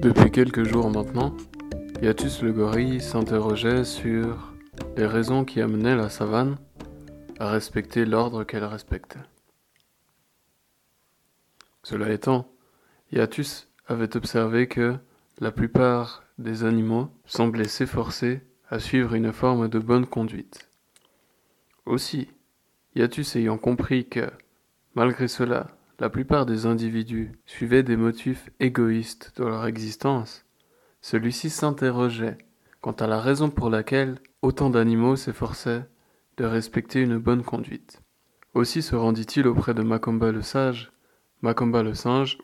Depuis quelques jours maintenant, Yatus le gorille s'interrogeait sur les raisons qui amenaient la savane à respecter l'ordre qu'elle respectait. Cela étant, Yatus avait observé que la plupart des animaux semblaient s'efforcer à suivre une forme de bonne conduite. Aussi, Yatus ayant compris que, malgré cela, la plupart des individus suivaient des motifs égoïstes dans leur existence, celui-ci s'interrogeait quant à la raison pour laquelle autant d'animaux s'efforçaient de respecter une bonne conduite. Aussi se rendit-il auprès de Macomba le sage, Macomba le singe,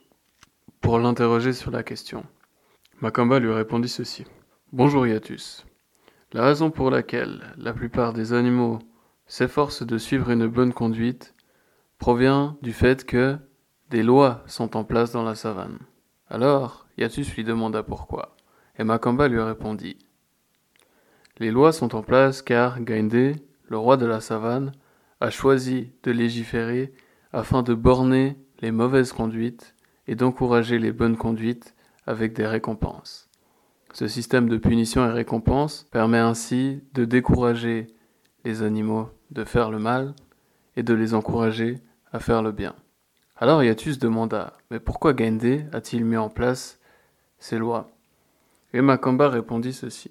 pour l'interroger sur la question. Macomba lui répondit ceci. Bonjour Yatus. La raison pour laquelle la plupart des animaux s'efforcent de suivre une bonne conduite provient du fait que des lois sont en place dans la savane. Alors, Yatus lui demanda pourquoi, et Makamba lui répondit. Les lois sont en place car Gainde, le roi de la savane, a choisi de légiférer afin de borner les mauvaises conduites et d'encourager les bonnes conduites avec des récompenses. Ce système de punition et récompense permet ainsi de décourager les animaux de faire le mal et de les encourager à faire le bien. Alors Yatus demanda Mais pourquoi Gainde a-t-il mis en place ces lois? Et Makamba répondit ceci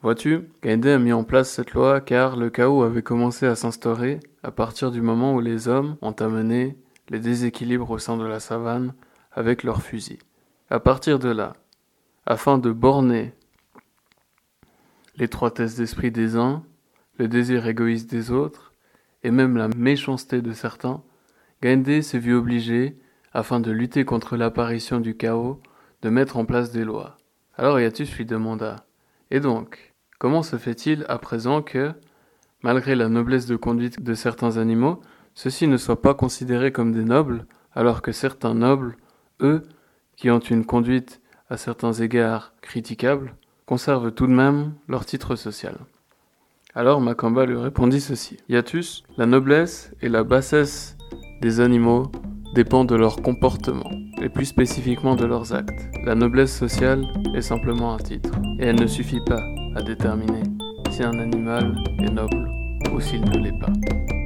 Vois-tu, Gainde a mis en place cette loi car le chaos avait commencé à s'instaurer à partir du moment où les hommes ont amené les déséquilibres au sein de la savane avec leurs fusils. À partir de là, afin de borner l'étroitesse d'esprit des uns, le désir égoïste des autres, et même la méchanceté de certains, S'est vu obligé, afin de lutter contre l'apparition du chaos, de mettre en place des lois. Alors Yatus lui demanda Et donc, comment se fait-il à présent que, malgré la noblesse de conduite de certains animaux, ceux-ci ne soient pas considérés comme des nobles, alors que certains nobles, eux, qui ont une conduite à certains égards critiquable, conservent tout de même leur titre social? Alors Makamba lui répondit ceci. Yatus, la noblesse et la bassesse des animaux dépendent de leur comportement, et plus spécifiquement de leurs actes. La noblesse sociale est simplement un titre, et elle ne suffit pas à déterminer si un animal est noble ou s'il ne l'est pas.